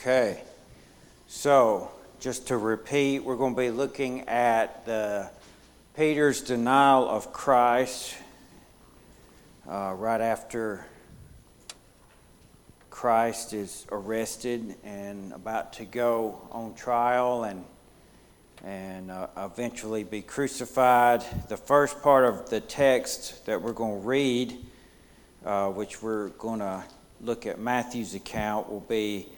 Okay, so just to repeat, we're going to be looking at the Peter's denial of Christ uh, right after Christ is arrested and about to go on trial and and uh, eventually be crucified. The first part of the text that we're going to read, uh, which we're going to look at Matthew's account, will be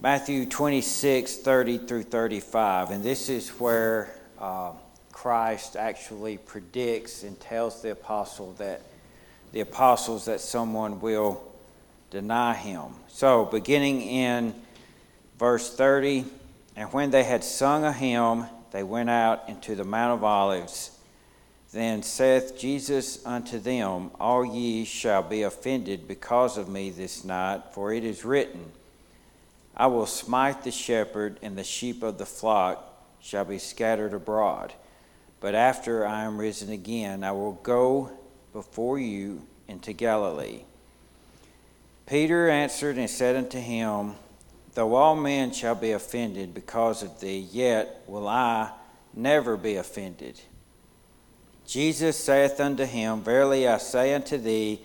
Matthew 26, 30 through 35. And this is where uh, Christ actually predicts and tells the apostle that the apostles that someone will deny him. So, beginning in verse 30, and when they had sung a hymn, they went out into the Mount of Olives. Then saith Jesus unto them, All ye shall be offended because of me this night, for it is written, I will smite the shepherd, and the sheep of the flock shall be scattered abroad. But after I am risen again, I will go before you into Galilee. Peter answered and said unto him, Though all men shall be offended because of thee, yet will I never be offended. Jesus saith unto him, Verily I say unto thee,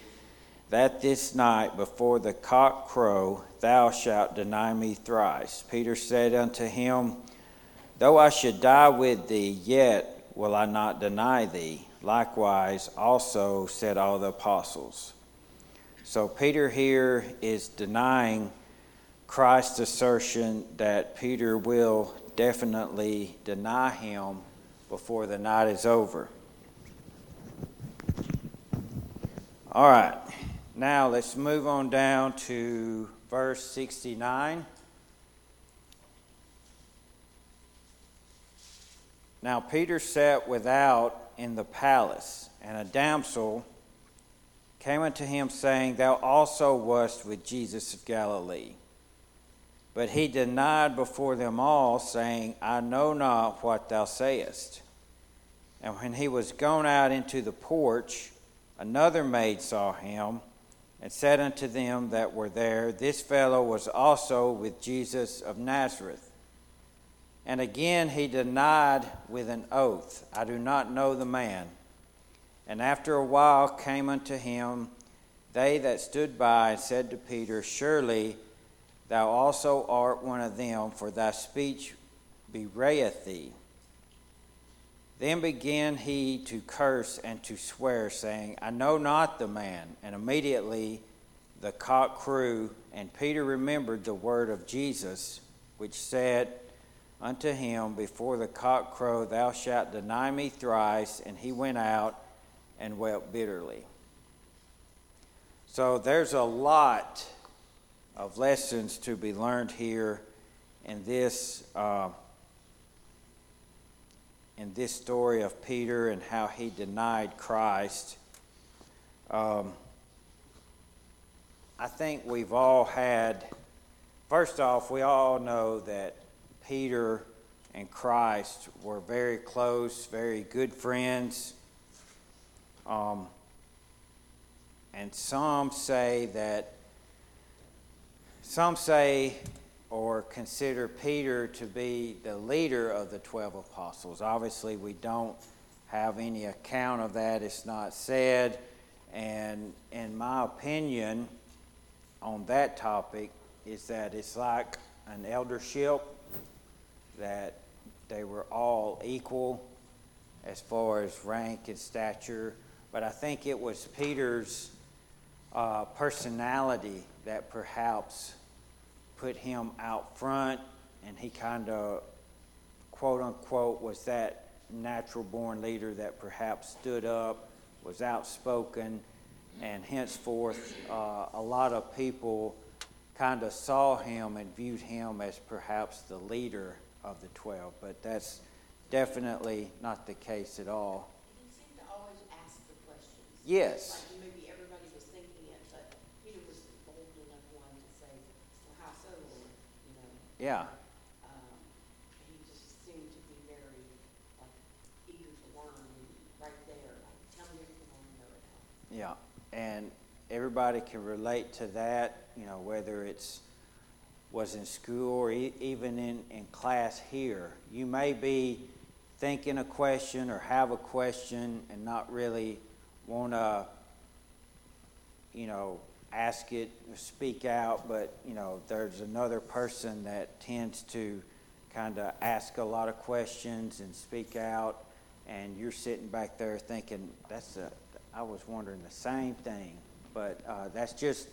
that this night before the cock crow thou shalt deny me thrice. Peter said unto him, Though I should die with thee, yet will I not deny thee. Likewise also said all the apostles. So Peter here is denying Christ's assertion that Peter will definitely deny him before the night is over. All right, now let's move on down to verse 69. Now Peter sat without in the palace, and a damsel came unto him, saying, Thou also wast with Jesus of Galilee. But he denied before them all, saying, I know not what thou sayest. And when he was gone out into the porch, another maid saw him, and said unto them that were there, This fellow was also with Jesus of Nazareth. And again he denied with an oath, I do not know the man. And after a while came unto him they that stood by and said to Peter, Surely thou also art one of them, for thy speech bewrayeth thee. Then began he to curse and to swear, saying, I know not the man. And immediately the cock crew, and Peter remembered the word of Jesus, which said unto him, Before the cock crow, thou shalt deny me thrice. And he went out and wept bitterly. So there's a lot of lessons to be learned here in this uh, in this story of Peter and how he denied Christ. Um, I think we've all had, first off, we all know that Peter and Christ were very close, very good friends. Um, and some say that, some say or consider Peter to be the leader of the 12 apostles. Obviously, we don't have any account of that, it's not said. And in my opinion on that topic, is that it's like an eldership, that they were all equal as far as rank and stature. But I think it was Peter's uh, personality that perhaps put him out front, and he kind of, quote unquote, was that natural born leader that perhaps stood up, was outspoken, and henceforth, uh, a lot of people kind of saw him and viewed him as perhaps the leader of the 12, but that's definitely not the case at all. He seemed to always ask the questions. Yes. Like maybe everybody was thinking it, but Peter was the bold enough one to say, well, how so, Lord? You know, Yeah, um, he just seemed to be very, like, eager to learn and right there, like, tell me everything I know right now. yeah. And everybody can relate to that, you know, whether it's was in school or e- even in, in class here. You may be thinking a question or have a question and not really want to, you know, ask it speak out, but, you know, there's another person that tends to kind of ask a lot of questions and speak out, and you're sitting back there thinking, that's a, I was wondering the same thing. But uh, that's just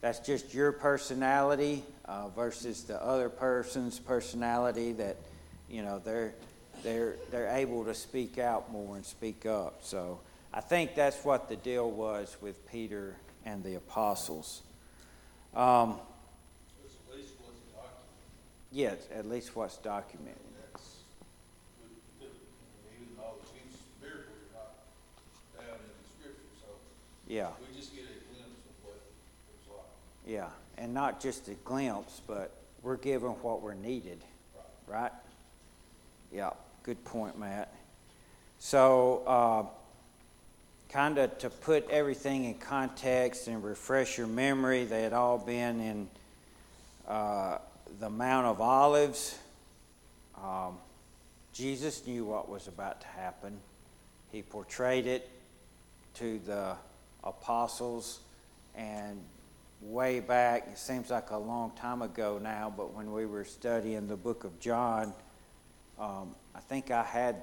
that's just your personality uh, versus the other person's personality that you know they're they're they're able to speak out more and speak up so i think that's what the deal was with peter and the apostles. Um, yes at least what's documented. Yeah. We just get a glimpse of what like. yeah and not just a glimpse but we're given what we're needed right? Yeah good point matt. So uh, kind of to put everything in context and refresh your memory, they had all been in uh, the Mount of Olives. Um, Jesus knew what was about to happen. He portrayed it to the apostles, and way back, it seems like a long time ago now, but when we were studying the book of John, um, I think I had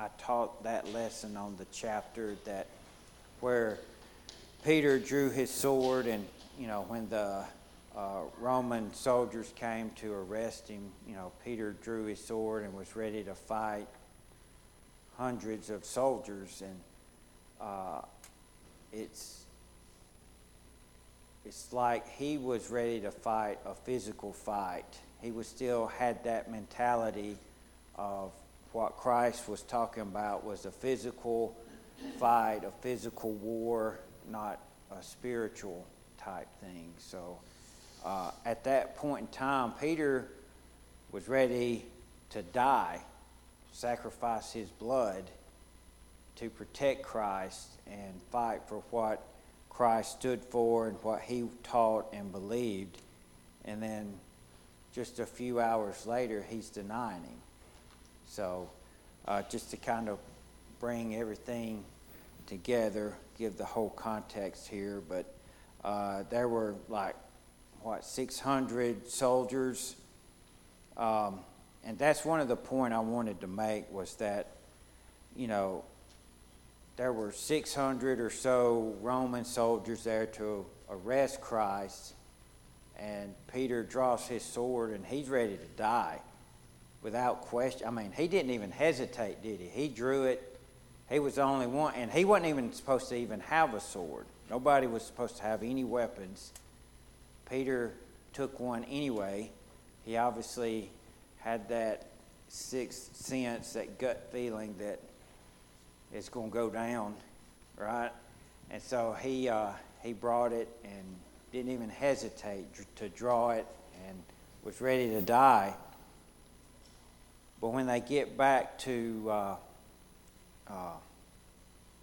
I taught that lesson on the chapter that where Peter drew his sword, and you know when the uh, Roman soldiers came to arrest him, you know Peter drew his sword and was ready to fight hundreds of soldiers, and uh, it's it's like he was ready to fight a physical fight. He was still had that mentality of what Christ was talking about was a physical fight, a physical war, not a spiritual type thing. So uh, at that point in time, Peter was ready to die, sacrifice his blood to protect Christ and fight for what Christ stood for and what he taught and believed. And then just a few hours later, he's denying him. So, uh, just to kind of bring everything together, give the whole context here, but uh, there were like, what, 600 soldiers. Um, and that's one of the point I wanted to make was that, you know, there were 600 or so Roman soldiers there to arrest Christ, and Peter draws his sword and he's ready to die without question. I mean, he didn't even hesitate, did he? He drew it. He was the only one, and he wasn't even supposed to even have a sword. Nobody was supposed to have any weapons. Peter took one anyway. He obviously had that sixth sense, that gut feeling that it's going to go down, right? And so he uh, he brought it, and didn't even hesitate to draw it and was ready to die. But when they get back to, uh, uh,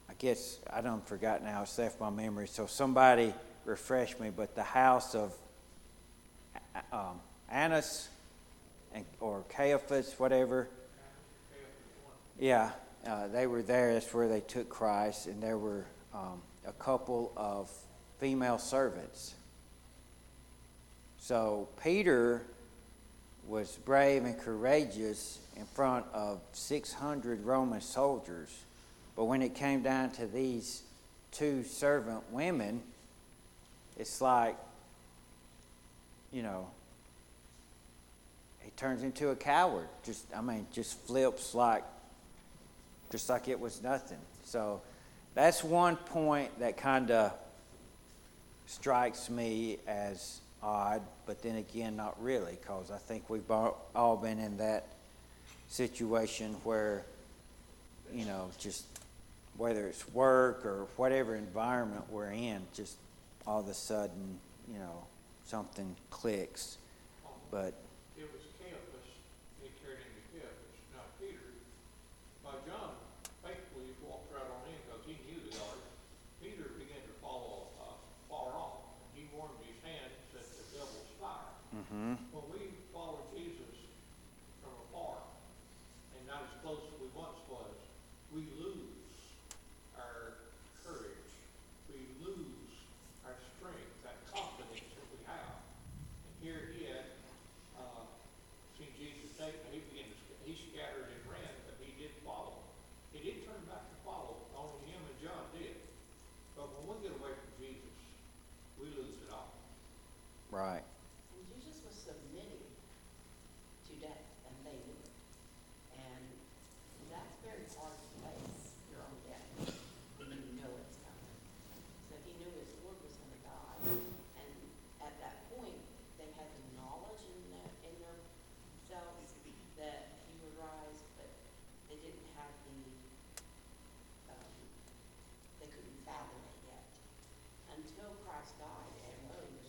I guess I don't forgot now, it's left my memory. So somebody refresh me, but the house of uh, um, Annas and, or Caiaphas, whatever. Yeah, uh, they were there. That's where they took Christ, and there were um, a couple of female servants. So Peter was brave and courageous in front of 600 Roman soldiers. But when it came down to these two servant women, it's like, you know, he turns into a coward. Just, I mean, just flips like, just like it was nothing. So that's one point that kind of strikes me as odd, but then again, not really, because I think we've all been in that situation where, you know, just whether it's work or whatever environment we're in, just all of a sudden, you know, something clicks. But It was Caiaphas, it turned into Caiaphas, not Peter. By John, faithfully walked right on in because he knew the art. Peter began to follow, uh, far off. He warmed his hands at the devil's fire. mhm, When we follow Jesus from afar and not as close as we once was, we lose our courage. We lose our strength, that confidence that we have. And here he had, uh, seen Jesus take, he began to, sc- he scattered and ran, but he did follow. He did turn back to follow, only him and John did. But when we get away from Jesus, we lose it all. right. And Jesus was submitting to death, and they knew it. And that's very hard to face your own death, when you know it's coming. So he knew his Lord was gonna die, and at that point, they had the knowledge in their, in themselves that he would rise, but they didn't have the, um, they couldn't fathom it yet. Until Christ died and rose,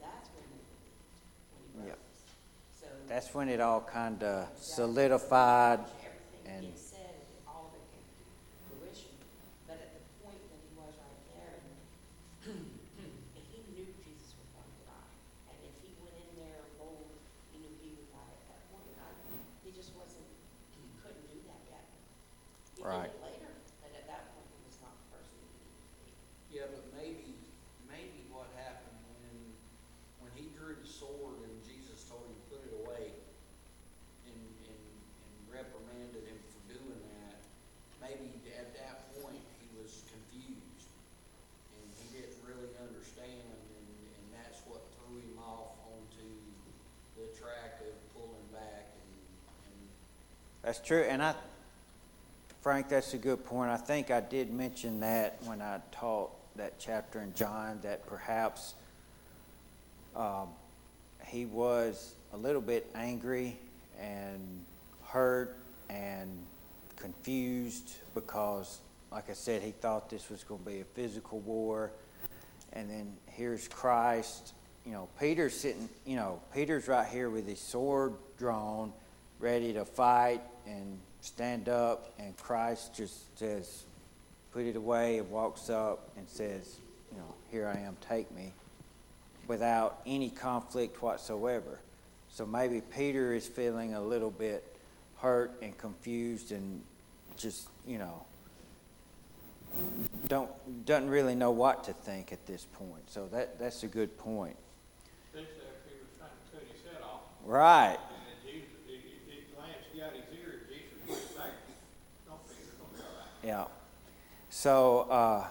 that's when they believed, when he Yep. rose. So. That's when it all kind of solidified Everything and- he had said, all of it came to fruition, but at the point that he was right there, and he knew Jesus was going to die. And if he went in there bold, he knew he would die at that point. And I, he just wasn't, he couldn't do that yet. He Right. did it later, but at that point, he was not the person he needed to be. Yeah, but maybe, maybe what happened when, when he drew the sword and Jesus told him to put it away and, and, and reprimanded him for doing that, maybe at that point he was confused and he didn't really understand and, and that's what threw him off onto the track of pulling back and, and That's true, and I, Frank, that's a good point. I think I did mention that when I taught that chapter in John, that perhaps um, he was a little bit angry and hurt and confused because, like I said, he thought this was going to be a physical war. And then here's Christ. You know, Peter's sitting, you know, Peter's right here with his sword drawn, ready to fight and stand up. And Christ just says, put it away, and walks up and says, you know, here I am, take me, without any conflict whatsoever. So maybe Peter is feeling a little bit hurt and confused and just, you know, don't doesn't really know what to think at this point. So that that's a good point. Especially after he was trying to cut his head off. Right. And then Jesus, it, it, it glanced, he got his ear, and Jesus went back, don't be, don't be all right. Yeah. So uh,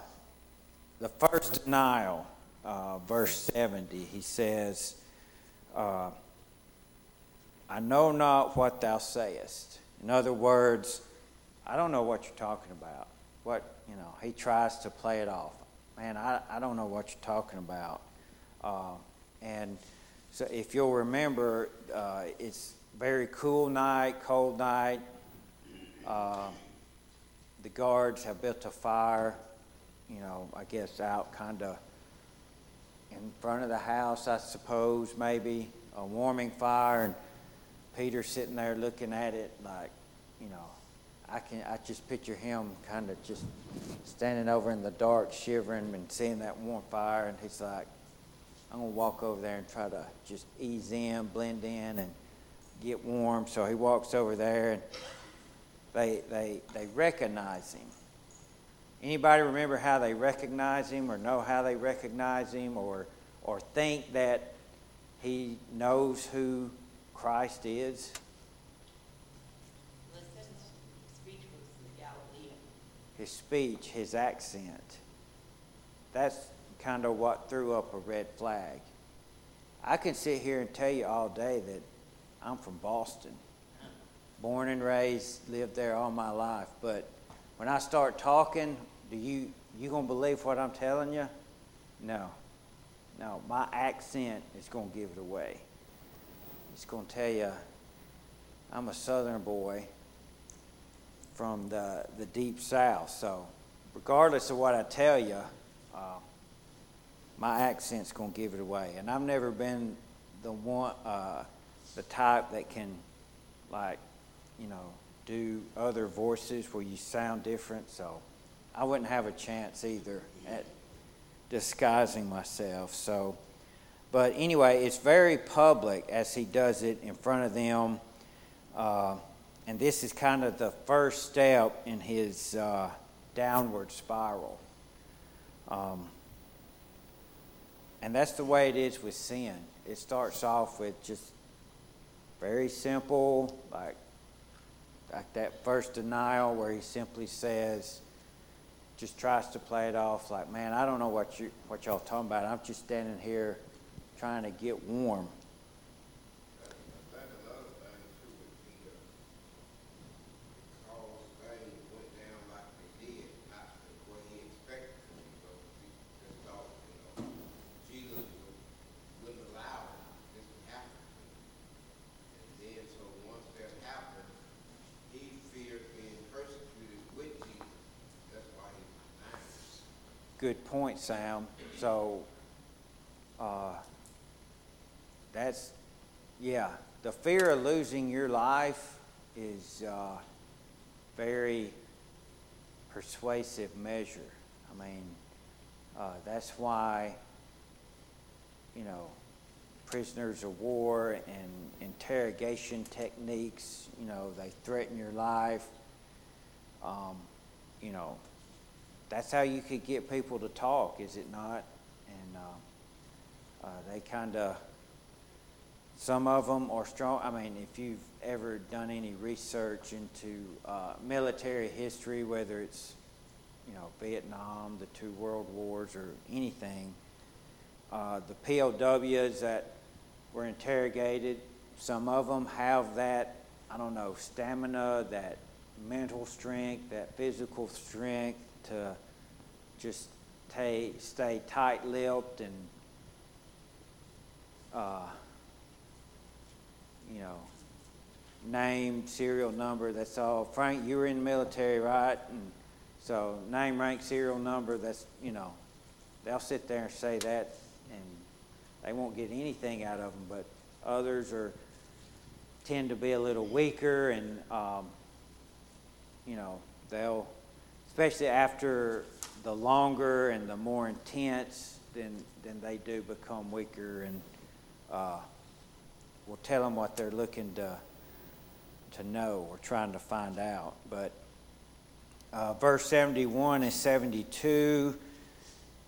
the first denial, uh, verse 70, he says, uh, I know not what thou sayest. In other words, I don't know what you're talking about. What, you know, he tries to play it off. Man, I, I don't know what you're talking about. Uh, and so if you'll remember, uh, it's very cool night, cold night. The guards have built a fire, you know, I guess out kind of in front of the house, I suppose, maybe, a warming fire, and Peter sitting there looking at it like, you know, I can I just picture him kind of just standing over in the dark, shivering and seeing that warm fire, and he's like, I'm gonna walk over there and try to just ease in, blend in, and get warm. So he walks over there, and they they they recognize him. Anybody remember how they recognize him, or know how they recognize him, or or think that he knows who Christ is? Listen, speech was the Galilean. His speech, his accent. That's kind of what threw up a red flag. I can sit here and tell you all day that I'm from Boston. Born and raised, lived there all my life. But when I start talking, do you you gonna believe what I'm telling you? No. No, my accent is gonna give it away. It's gonna tell you I'm a southern boy from the, the deep south. So, regardless of what I tell you, uh, my accent's to give it away. And I've never been the one, uh, the type that can, like, you know, do other voices where you sound different. So, I wouldn't have a chance either at disguising myself. So, but anyway, it's very public as he does it in front of them. Uh, and this is kind of the first step in his uh, downward spiral. Um, and that's the way it is with sin. It starts off with just very simple, like, like that first denial where he simply says, just tries to play it off like, man, I don't know what you what y'all talking about. I'm just standing here trying to get warm. I think another thing too with Peter, because things went down like they did, not the way he expected them to go. He just thought, you know, Jesus would- wouldn't allow this to happen. And then, so once that happened, he feared being persecuted with Jesus. That's why he denied him. Good point, Sam. So, uh, that's, yeah, the fear of losing your life is uh, very persuasive measure. I mean, uh, that's why, you know, prisoners of war and interrogation techniques, you know, they threaten your life. Um, you know, that's how you could get people to talk, is it not? And uh, uh, they kind of, some of them are strong. I mean, if you've ever done any research into uh, military history, whether it's, you know, Vietnam, the two world wars, or anything, uh, the POWs that were interrogated, some of them have that, I don't know, stamina, that mental strength, that physical strength to just stay, stay tight lipped and, uh, you know, name, serial number, that's all. Frank, you were in the military, right? And so, name, rank, serial number, that's, you know, they'll sit there and say that and they won't get anything out of them, but others are tend to be a little weaker and um, you know they'll especially after the longer and the more intense then then they do become weaker and uh, we'll tell them what they're looking to to know or trying to find out but uh, verse 71 and 72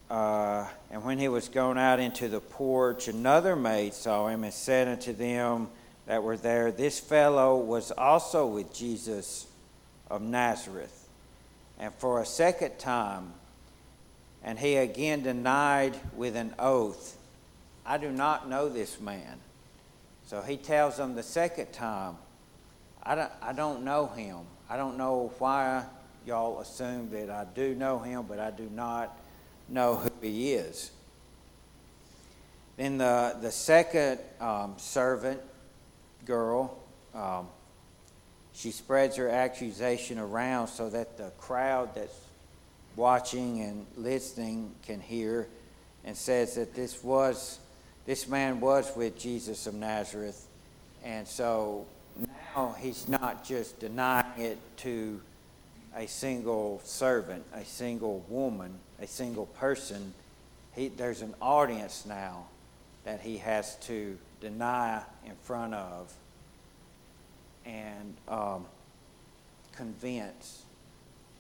uh, and when he was gone out into the porch, another maid saw him and said unto them that were there, This fellow was also with Jesus of Nazareth. And for a second time, and he again denied with an oath, I do not know this man. So he tells them the second time, I don't, I don't know him. I don't know why y'all assume that I do know him, but I do not know who he is. Then the, the second um, servant girl, um, she spreads her accusation around so that the crowd that's watching and listening can hear. and says that this was this man was with Jesus of Nazareth, and so now he's not just denying it to a single servant, a single woman, a single person. He, there's an audience now that he has to deny in front of and um, convince.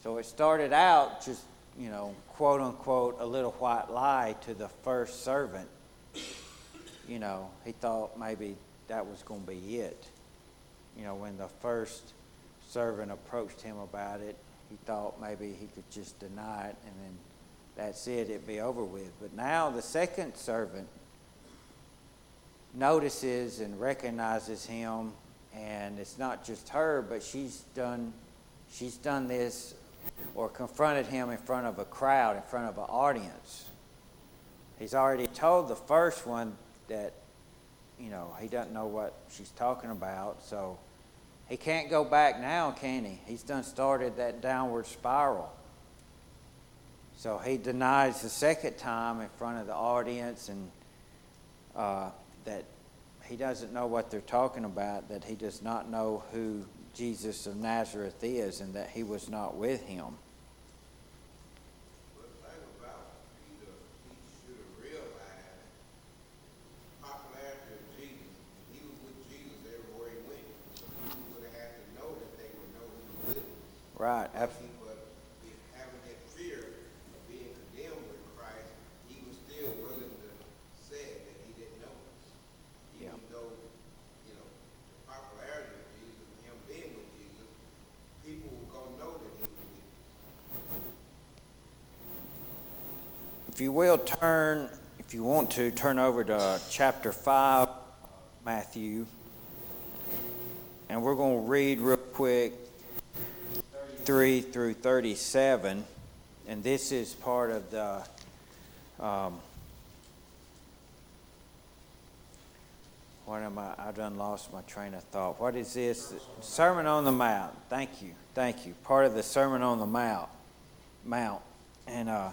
So it started out just, you know, quote unquote, a little white lie to the first servant. You know, he thought maybe that was going to be it. You know, when the first servant approached him about it, he thought maybe he could just deny it and then that's it, it'd be over with. But now the second servant notices and recognizes him and it's not just her, but she's done she's done this or confronted him in front of a crowd, in front of an audience. He's already told the first one that, you know, he doesn't know what she's talking about, so he can't go back now, can he? He's done started that downward spiral. So he denies the second time in front of the audience and uh, that he doesn't know what they're talking about, that he does not know who Jesus of Nazareth is, and that he was not with him. Right. the thing about Peter, he should have realized popularity of Jesus. He was with Jesus everywhere he went. He would have had to know that they would know he was with him. Right. But ab- he- But if having that fear of being condemned with Christ, he was still willing to say that he didn't know. Yeah. Even though, you know, the popularity of Jesus and him being with Jesus, people were gonna know that he was with him. If you will turn, if you want to, turn over to chapter 5, Matthew. And we're going to read real quick 33 through 37. And this is part of the. Um, what am I? I done lost my train of thought. What is this? Sermon on the Mount. Thank you. Thank you. Part of the Sermon on the Mount. Mount. And uh,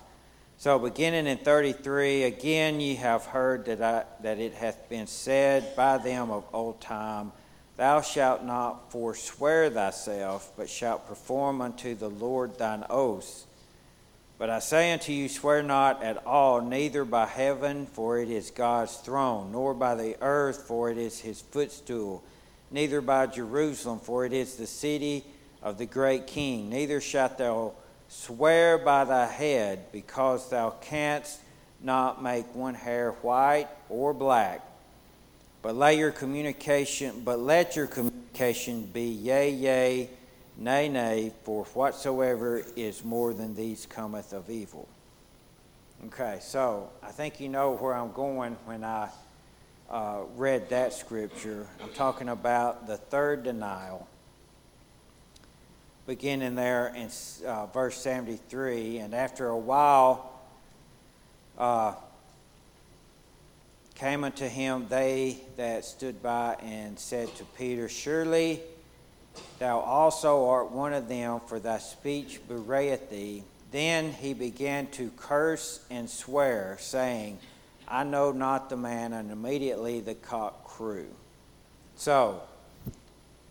so, beginning in 33, again ye have heard that, I, that it hath been said by them of old time, Thou shalt not forswear thyself, but shalt perform unto the Lord thine oaths. But I say unto you, swear not at all, neither by heaven, for it is God's throne, nor by the earth, for it is his footstool, neither by Jerusalem, for it is the city of the great king. Neither shalt thou swear by thy head, because thou canst not make one hair white or black. But lay your communication, but let your communication be yea, yea, nay, nay, for whatsoever is more than these cometh of evil. Okay, so I think you know where I'm going when I uh, read that scripture. I'm talking about the third denial, beginning there in uh, verse 73. And after a while, uh, came unto him they that stood by and said to Peter, Surely thou also art one of them, for thy speech bewrayeth thee. Then he began to curse and swear, saying, I know not the man, and immediately the cock crew. So,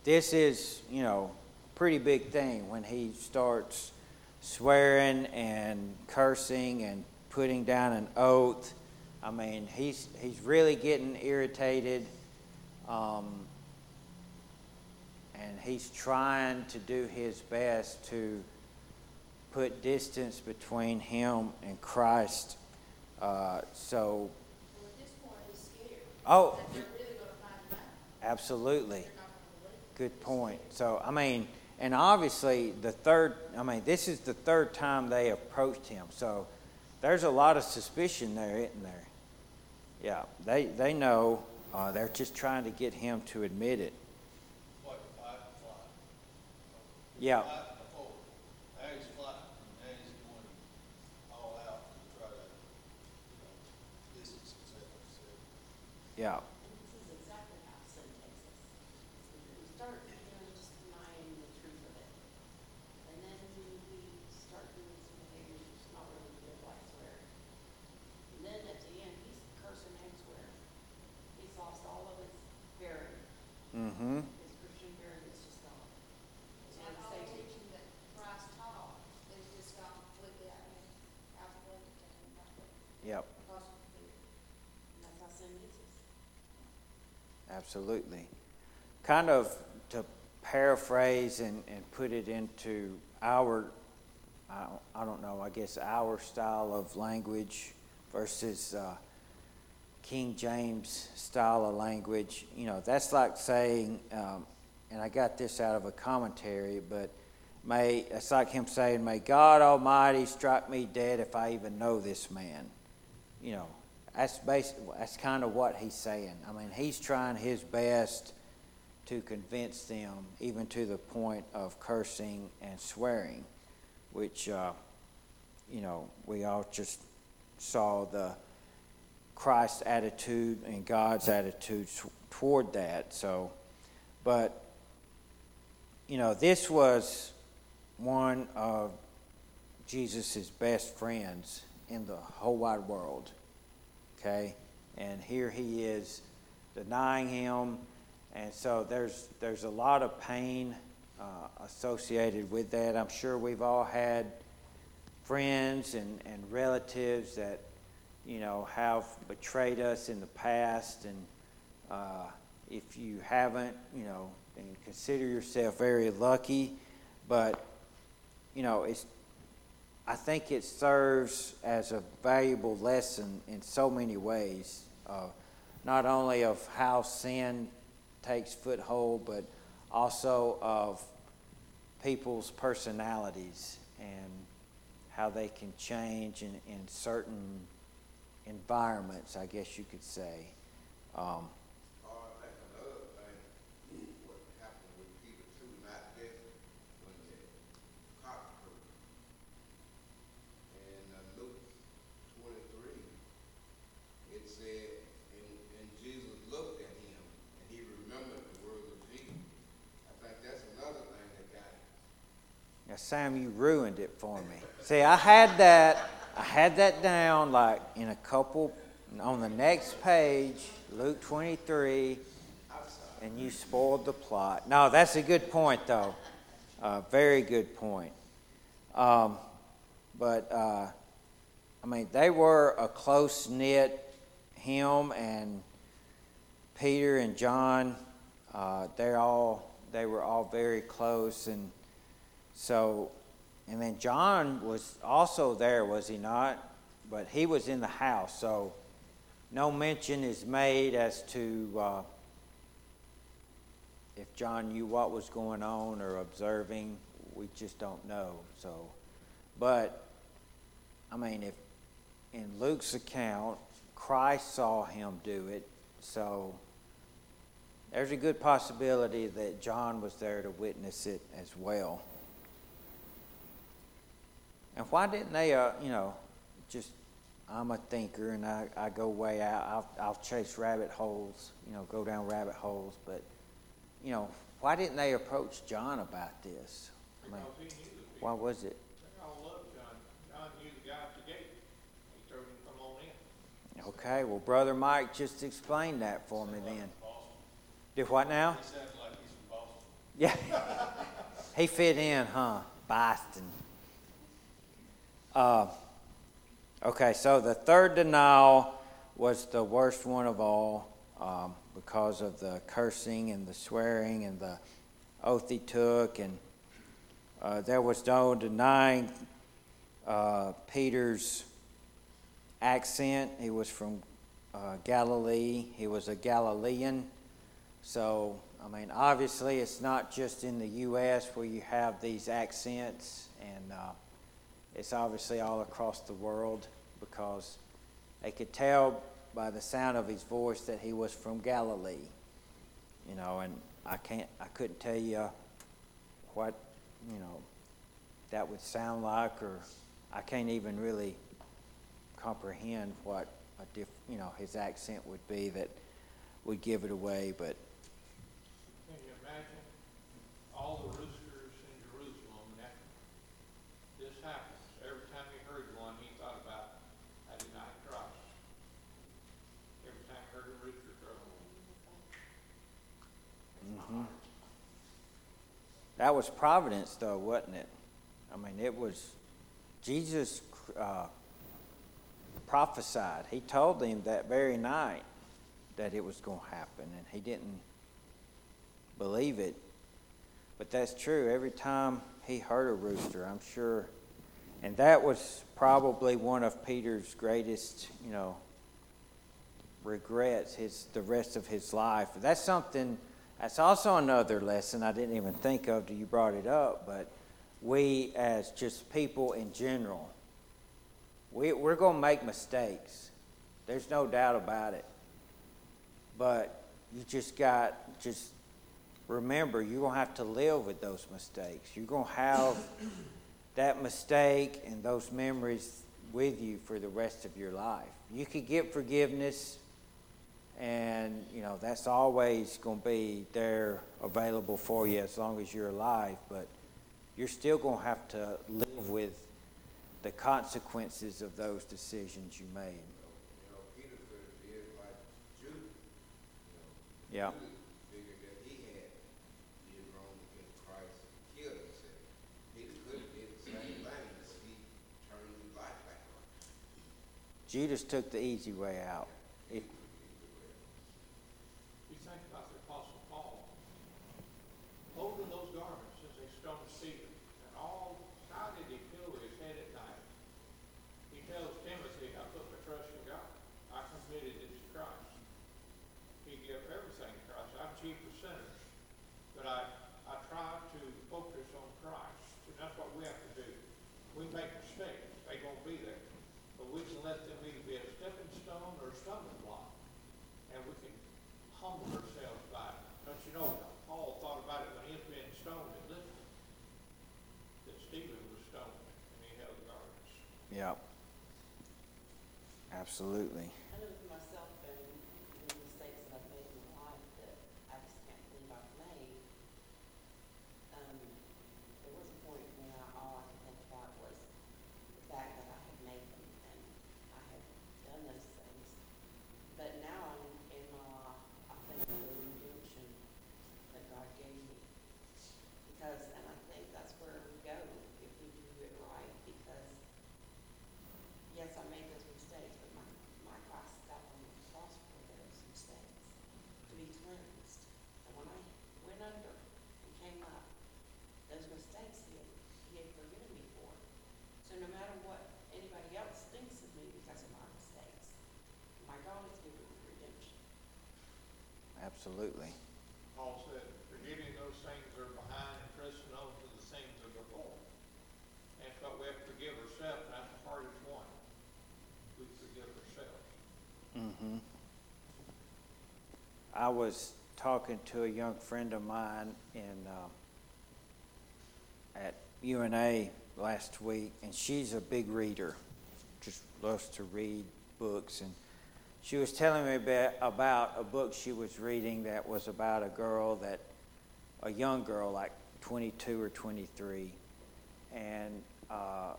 this is, you know, pretty big thing when he starts swearing and cursing and putting down an oath. I mean, he's he's really getting irritated, um, and he's trying to do his best to put distance between him and Christ. Uh, so, Well, at this point, he's scared oh, really gonna find him out. absolutely. They're not gonna believe. Good point. So, I mean, and obviously the third, I mean, this is the third time they approached him. So there's a lot of suspicion there, isn't there? Yeah, they, they know. Uh, they're just trying to get him to admit it. What, fight, flight? Yeah, before, now he's flying, now he's going all out to try to, you know, distance himself, so. yeah, This is exactly how sin takes us. We start, you know, just denying the truth of it. And then we start doing some behaviors that's not really good, like swearing. And then at Mm-hmm. Because Christian Heritage is gone. It's And like all the they teach, teaching that Christ taught is just gone completely out of, out the window to him, like, Yep, because of fear. and that's how sin gets us. absolutely. Kind of to paraphrase and, and put it into our, I, don't- I don't know, I guess our style of language versus uh, King James style of language, you know, that's like saying, um, and I got this out of a commentary, but may, it's like him saying, May God Almighty strike me dead if I even know this man. You know, that's basic, that's kind of what he's saying. I mean, he's trying his best to convince them, even to the point of cursing and swearing, which, uh, you know, we all just saw the Christ's attitude and God's attitude toward that. So, but, you know, this was one of Jesus' best friends in the whole wide world. Okay? And here he is denying him. And so there's, there's a lot of pain uh, associated with that. I'm sure we've all had friends and, and relatives that, you know, have betrayed us in the past. And uh, if you haven't, you know, then consider yourself very lucky. But, you know, it's, I think it serves as a valuable lesson in so many ways, uh, not only of how sin takes foothold, but also of people's personalities and how they can change in, in certain environments, I guess you could say. Um, Sam, you ruined it for me. See, I had that, I had that down like in a couple, on the next page, Luke 23, and you spoiled the plot. No, that's a good point, though. Uh, very good point. Um, but, uh, I mean, they were a close knit, him and Peter and John. Uh, they're all, they were all very close, and so, and then John was also there, was he not? But he was in the house, so no mention is made as to uh, if John knew what was going on or observing. We just don't know. So, but I mean, if in Luke's account, Christ saw him do it, so there's a good possibility that John was there to witness it as well. And why didn't they, uh, you know, just, I'm a thinker and I, I go way out, I'll, I'll chase rabbit holes, you know, go down rabbit holes, but, you know, why didn't they approach John about this? I mean, Because he knew the people. why was it? They all loved John. John knew the guy at the gate. He told him come on in. Okay, well, Brother Mike just explained that for me then. Did what now? He sounds like he's from Boston. Yeah. he fit in, huh? Boston. Uh, okay, so the third denial was the worst one of all um, because of the cursing and the swearing and the oath he took. And uh, there was no denying uh, Peter's accent. He was from uh, Galilee, he was a Galilean. So, I mean, obviously, it's not just in the U.S. where you have these accents, and uh, it's obviously all across the world because they could tell by the sound of his voice that he was from Galilee. You know, and I can't, I couldn't tell you what, you know, that would sound like, or I can't even really comprehend what a diff, you know, his accent would be that would give it away, but. Can you imagine all the roosters in Jerusalem that this happens? Every time he heard one, he thought about, I denied Christ. Every time he heard a rooster crow. That was providence, though, wasn't it? I mean, it was Jesus uh, prophesied. He told them that very night that it was going to happen, and he didn't believe it. But that's true. Every time he heard a rooster, I'm sure, and that was probably one of Peter's greatest, you know, regrets. His the rest of his life. That's something. That's also another lesson I didn't even think of till you brought it up. But we, as just people in general, we, we're going to make mistakes. There's no doubt about it. But you just got, just remember, you're going to have to live with those mistakes. You're going to have that mistake and those memories with you for the rest of your life. You could get forgiveness and you know that's always going to be there available for you as long as you're alive but you're still going to have to live with the consequences of those decisions you made. You know, Peter could have did like Judas, you know. yeah. Judas figured that he had did wrong against Christ and killed himself. Peter could have did the same thing, but he turned his life back on. judas took the easy way out it, You think about the apostle Paul, holding those garments as they stoned Stephen, and all, how did he feel his head at night? He tells Timothy, I put my trust in God, I committed it to Christ. He gave everything to Chief of sinners, but I, I try to focus on Christ, and that's what we have to do. We make mistakes, They're gonna be there, but we can let them either be a stepping stone or a stumbling block and we can humble ourselves by it. Don't you know, Paul thought about it when he was being stoned in Lystra, that Stephen was stoned and he held the garments. yeah absolutely I know for myself and the mistakes that I've made in my life that I just can't believe I've made. Um, there was a point when I, all I could think about was the fact that I had made them and I had done those things. But now I'm in my life, I think of the redemption that God gave me. Because, and I think that's where we go if we do it right, because yes, I made those mistakes, but my, my Christ died on the cross for those mistakes, to be cleansed. And when I went under and came up, those mistakes he had, he had forgiven me for. So no matter what anybody else thinks of me because of my mistakes, my God has given me redemption. absolutely Paul said, forgetting those things that are behind and pressing on to the things that are before. And it's what we have to forgive ourselves, that's the hardest one. We forgive ourselves. hmm I was talking to a young friend of mine in um, at UNA last week, and she's a big reader, just loves to read books. And she was telling me about, about a book she was reading that was about a girl that, a young girl, like 22 or 23, and uh,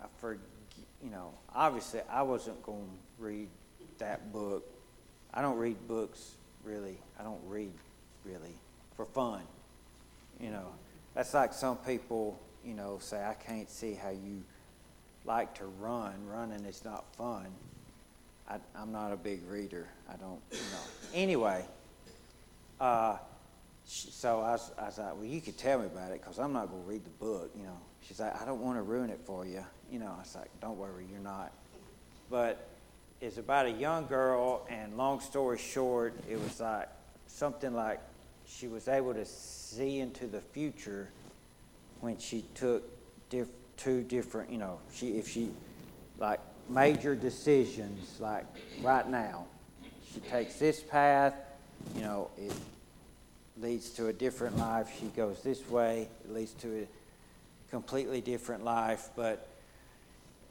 I forget, you know, obviously I wasn't going to read that book. I don't read books really. I don't read really for fun. You know, that's like some people, you know, say, I can't see how you like to run. Running is not fun. I, I'm not a big reader. I don't, you know. Anyway, uh, so I was, I was like, well, you could tell me about it because I'm not going to read the book, you know. She's like, I don't want to ruin it for you. You know, I was like, don't worry, you're not. But it's about a young girl, and long story short, it was like something like she was able to see into the future when she took diff- two different, you know, she if she like major decisions, like right now, she takes this path, you know, it leads to a different life. She goes this way, it leads to a completely different life. But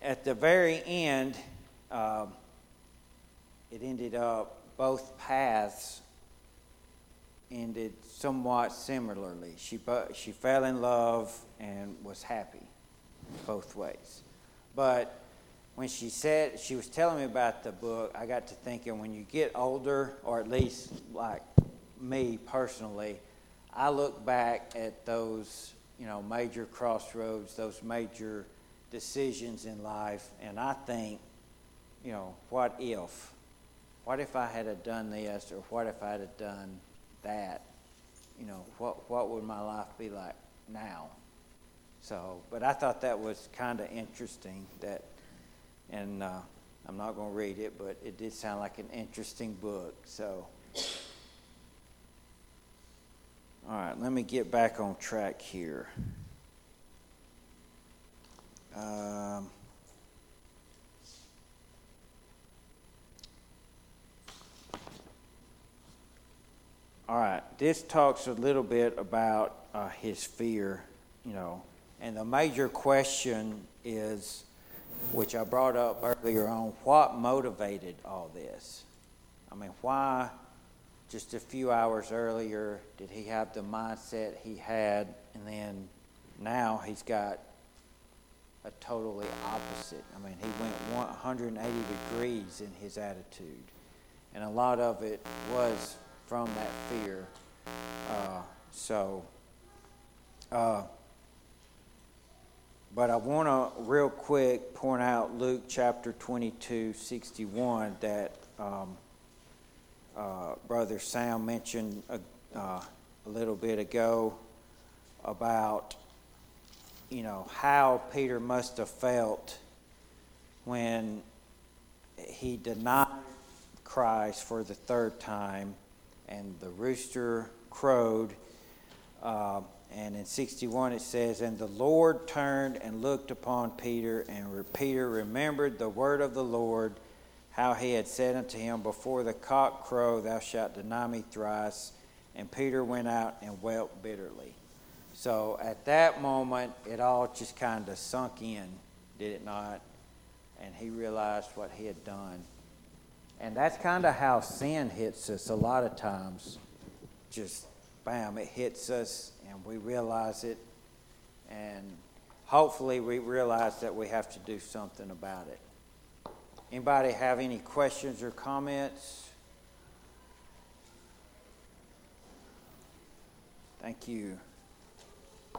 at the very end, um, it ended up both paths ended somewhat similarly. She she fell in love and was happy both ways. But when she said she was telling me about the book, I got to thinking when you get older, or at least like me personally, I look back at those, you know, major crossroads, those major decisions in life, and I think, you know, what if? What if I had done this, or what if I'd have done that? You know, what what would my life be like now? So, but I thought that was kind of interesting that, and uh, I'm not going to read it, but it did sound like an interesting book. So, all right, let me get back on track here. Um, all right, this talks a little bit about uh, his fear, you know, and the major question is, which I brought up earlier on, what motivated all this? I mean, why just a few hours earlier did he have the mindset he had, and then now he's got a totally opposite. I mean, he went 180 degrees in his attitude, and a lot of it was from that fear. Uh, so, uh, but I want to real quick point out Luke chapter 22, 61 that um, uh, Brother Sam mentioned a, uh, a little bit ago about, you know, how Peter must have felt when he denied Christ for the third time and the rooster crowed. Uh, and in 61 it says, And the Lord turned and looked upon Peter, and Peter remembered the word of the Lord, how he had said unto him, Before the cock crow, thou shalt deny me thrice. And Peter went out and wept bitterly. So at that moment, it all just kind of sunk in, did it not? And he realized what he had done. And that's kind of how sin hits us a lot of times. Just bam, it hits us and we realize it. And hopefully we realize that we have to do something about it. Anybody have any questions or comments? Thank you.